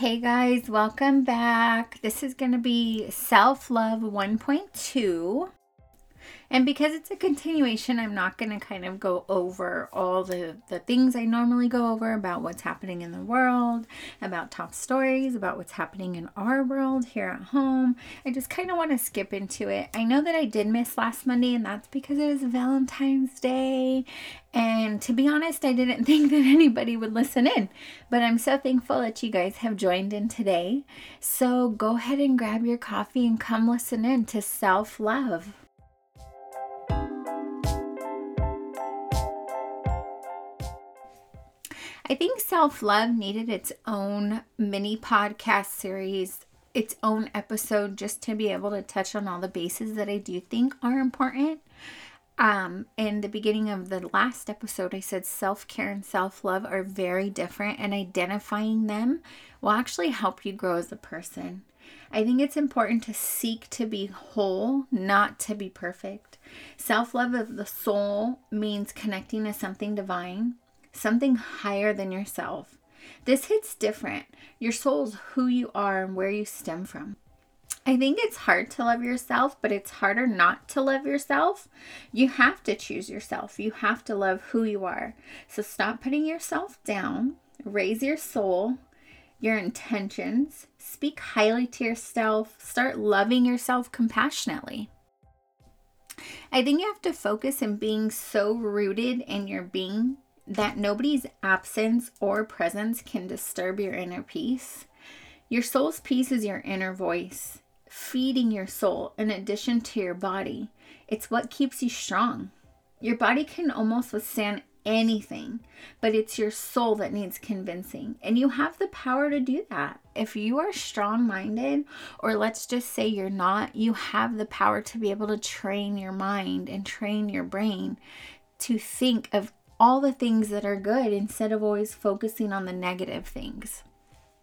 Hey guys, welcome back. This is going to be Self Love 1.2. And because it's a continuation, I'm not going to kind of go over all the, the things I normally go over about what's happening in the world, about top stories, about what's happening in our world here at home. I just kind of want to skip into it. I know that I did miss last Monday, and that's because it was Valentine's Day. And to be honest, I didn't think that anybody would listen in, but I'm so thankful that you guys have joined in today. So go ahead and grab your coffee and come listen in to self love. I think self love needed its own mini podcast series, its own episode, just to be able to touch on all the bases that I do think are important. Um, in the beginning of the last episode, I said self care and self love are very different, and identifying them will actually help you grow as a person. I think it's important to seek to be whole, not to be perfect. Self love of the soul means connecting to something divine something higher than yourself. This hits different. Your soul's who you are and where you stem from. I think it's hard to love yourself, but it's harder not to love yourself. You have to choose yourself. You have to love who you are. So stop putting yourself down, raise your soul, your intentions, speak highly to yourself, start loving yourself compassionately. I think you have to focus in being so rooted in your being that nobody's absence or presence can disturb your inner peace. Your soul's peace is your inner voice, feeding your soul in addition to your body. It's what keeps you strong. Your body can almost withstand anything, but it's your soul that needs convincing. And you have the power to do that. If you are strong minded, or let's just say you're not, you have the power to be able to train your mind and train your brain to think of all the things that are good instead of always focusing on the negative things.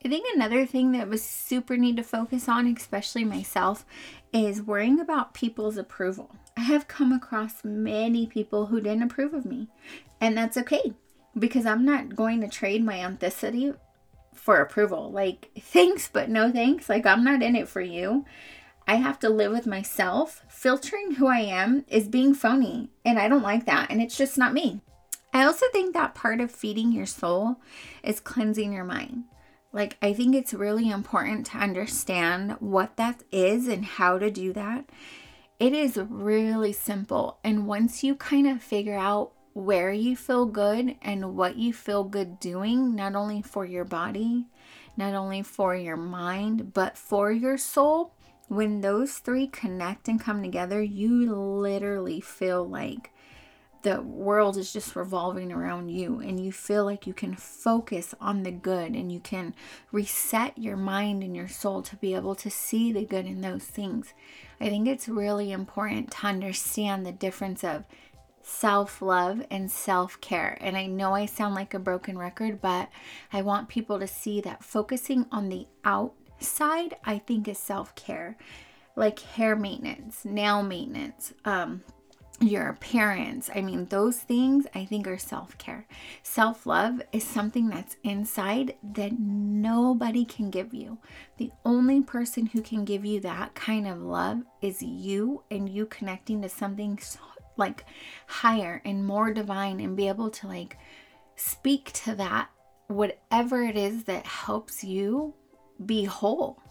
I think another thing that was super need to focus on, especially myself, is worrying about people's approval. I have come across many people who didn't approve of me, and that's okay because I'm not going to trade my authenticity for approval. Like, thanks, but no thanks. Like, I'm not in it for you. I have to live with myself. Filtering who I am is being phony, and I don't like that, and it's just not me. I also think that part of feeding your soul is cleansing your mind. Like, I think it's really important to understand what that is and how to do that. It is really simple. And once you kind of figure out where you feel good and what you feel good doing, not only for your body, not only for your mind, but for your soul, when those three connect and come together, you literally feel like the world is just revolving around you and you feel like you can focus on the good and you can reset your mind and your soul to be able to see the good in those things. I think it's really important to understand the difference of self love and self care. And I know I sound like a broken record, but I want people to see that focusing on the outside, I think, is self care, like hair maintenance, nail maintenance, um, your appearance. I mean, those things I think are self care. Self love is something that's inside that nobody can give you. The only person who can give you that kind of love is you and you connecting to something like higher and more divine and be able to like speak to that, whatever it is that helps you be whole.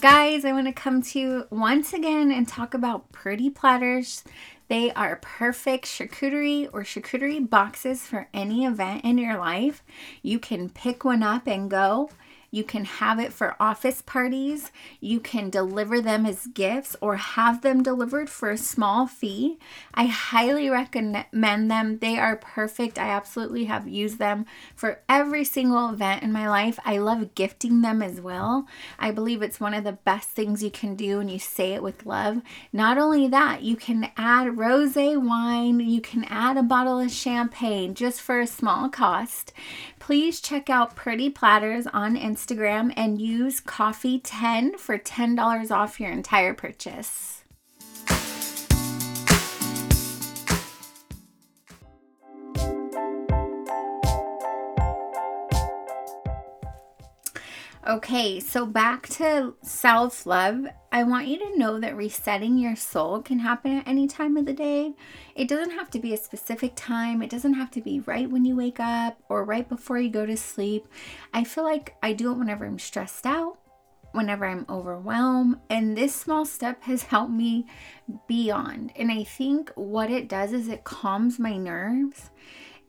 Guys, I want to come to you once again and talk about pretty platters. They are perfect charcuterie or charcuterie boxes for any event in your life. You can pick one up and go. You can have it for office parties. You can deliver them as gifts or have them delivered for a small fee. I highly recommend them. They are perfect. I absolutely have used them for every single event in my life. I love gifting them as well. I believe it's one of the best things you can do when you say it with love. Not only that, you can add rose wine, you can add a bottle of champagne just for a small cost. Please check out Pretty Platters on Instagram and use coffee10 for $10 off your entire purchase. Okay, so back to self love. I want you to know that resetting your soul can happen at any time of the day. It doesn't have to be a specific time, it doesn't have to be right when you wake up or right before you go to sleep. I feel like I do it whenever I'm stressed out, whenever I'm overwhelmed, and this small step has helped me beyond. And I think what it does is it calms my nerves,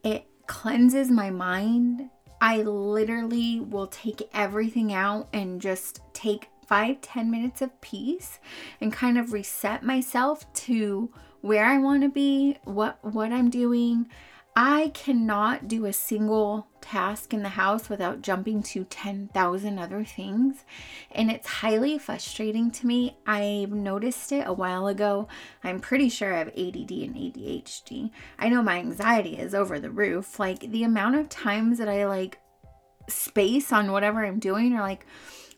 it cleanses my mind I literally will take everything out and just take five ten minutes of peace and kind of reset myself to where I want to be, what what I'm doing. I cannot do a single task in the house without jumping to 10,000 other things. And it's highly frustrating to me. I've noticed it a while ago. I'm pretty sure I have ADD and ADHD. I know my anxiety is over the roof. Like the amount of times that I like space on whatever I'm doing, or like,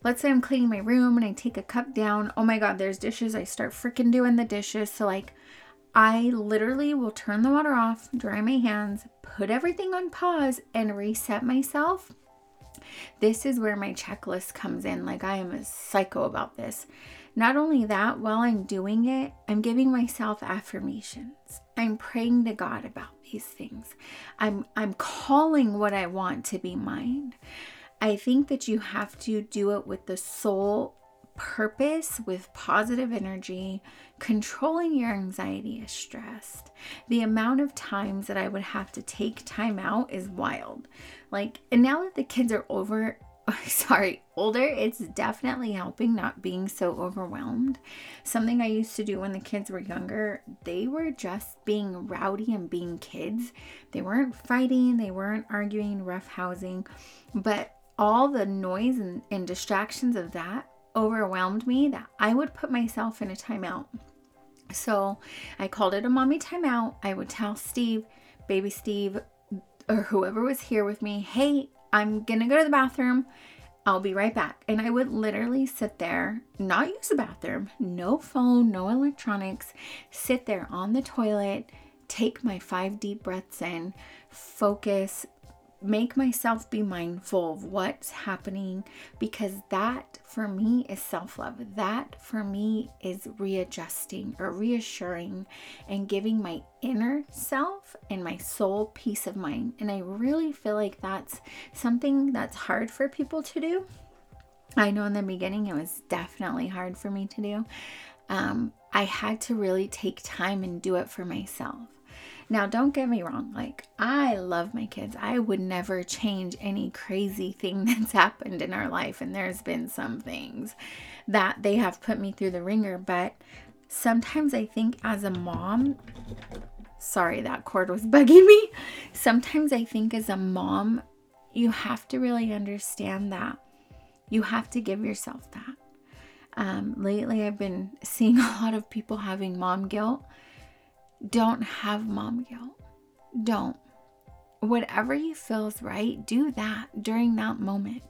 let's say I'm cleaning my room and I take a cup down. Oh my God, there's dishes. I start freaking doing the dishes. So, like, I literally will turn the water off, dry my hands, put everything on pause, and reset myself. This is where my checklist comes in. Like, I am a psycho about this. Not only that, while I'm doing it, I'm giving myself affirmations. I'm praying to God about these things. I'm I'm calling what I want to be mine. I think that you have to do it with the soul purpose with positive energy, controlling your anxiety is stressed. The amount of times that I would have to take time out is wild. Like, and now that the kids are over, sorry, older, it's definitely helping not being so overwhelmed. Something I used to do when the kids were younger, they were just being rowdy and being kids. They weren't fighting, they weren't arguing, roughhousing, but all the noise and, and distractions of that overwhelmed me that I would put myself in a timeout. So I called it a mommy timeout. I would tell Steve, baby Steve, or whoever was here with me, hey, I'm gonna go to the bathroom. I'll be right back. And I would literally sit there, not use the bathroom, no phone, no electronics, sit there on the toilet, take my five deep breaths in, focus, make myself be mindful of what's happening because that for me is self love. That for me is readjusting or reassuring and giving my inner self and my soul peace of mind. And I really feel like that's something that's hard for people to do. I know in the beginning it was definitely hard for me to do. Um, I had to really take time and do it for myself. Now, don't get me wrong, like, I love my kids. I would never change any crazy thing that's happened in our life, and there's been some things that they have put me through the ringer, but sometimes I think as a mom, sorry, that cord was bugging me. Sometimes I think as a mom, you have to really understand that. You have to give yourself that. Um, lately, I've been seeing a lot of people having mom guilt don't have mom guilt. Don't. Whatever you feel is right, do that during that moment.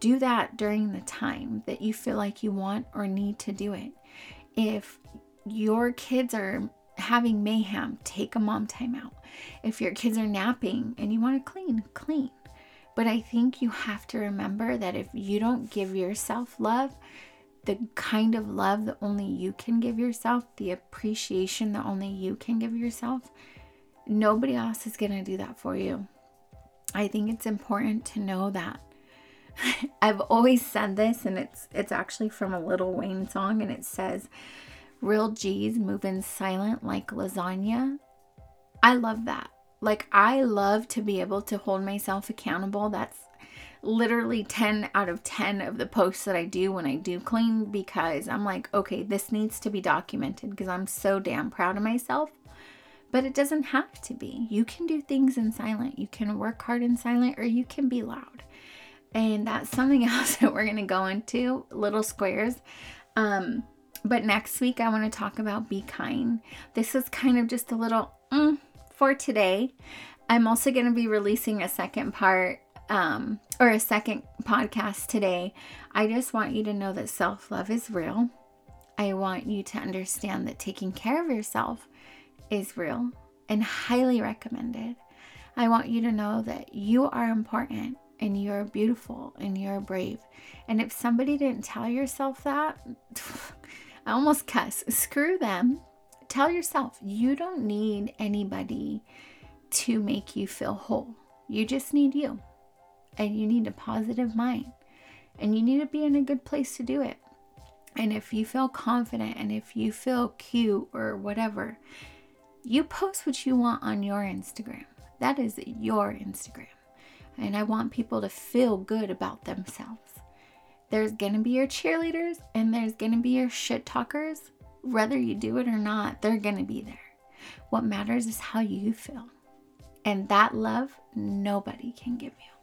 Do that during the time that you feel like you want or need to do it. If your kids are having mayhem, take a mom time out. If your kids are napping and you want to clean, clean. But I think you have to remember that if you don't give yourself love, the kind of love that only you can give yourself, the appreciation that only you can give yourself, nobody else is going to do that for you. I think it's important to know that. I've always said this and it's it's actually from a Lil Wayne song and it says real G's moving silent like lasagna. I love that. Like I love to be able to hold myself accountable. That's literally 10 out of 10 of the posts that I do when I do clean because I'm like, okay, this needs to be documented because I'm so damn proud of myself. But it doesn't have to be. You can do things in silent. You can work hard in silent or you can be loud. And that's something else that we're going to go into little squares. Um, but next week, I want to talk about be kind. This is kind of just a little mm, for today. I'm also going to be releasing a second part um, or a second podcast today, I just want you to know that self love is real. I want you to understand that taking care of yourself is real and highly recommended. I want you to know that you are important and you're beautiful and you're brave. And if somebody didn't tell yourself that, I almost cuss. Screw them. Tell yourself you don't need anybody to make you feel whole. You just need you. And you need a positive mind. And you need to be in a good place to do it. And if you feel confident and if you feel cute or whatever, you post what you want on your Instagram. That is your Instagram. And I want people to feel good about themselves. There's gonna be your cheerleaders and there's gonna be your shit talkers. Whether you do it or not, they're gonna be there. What matters is how you feel. And that love, nobody can give you.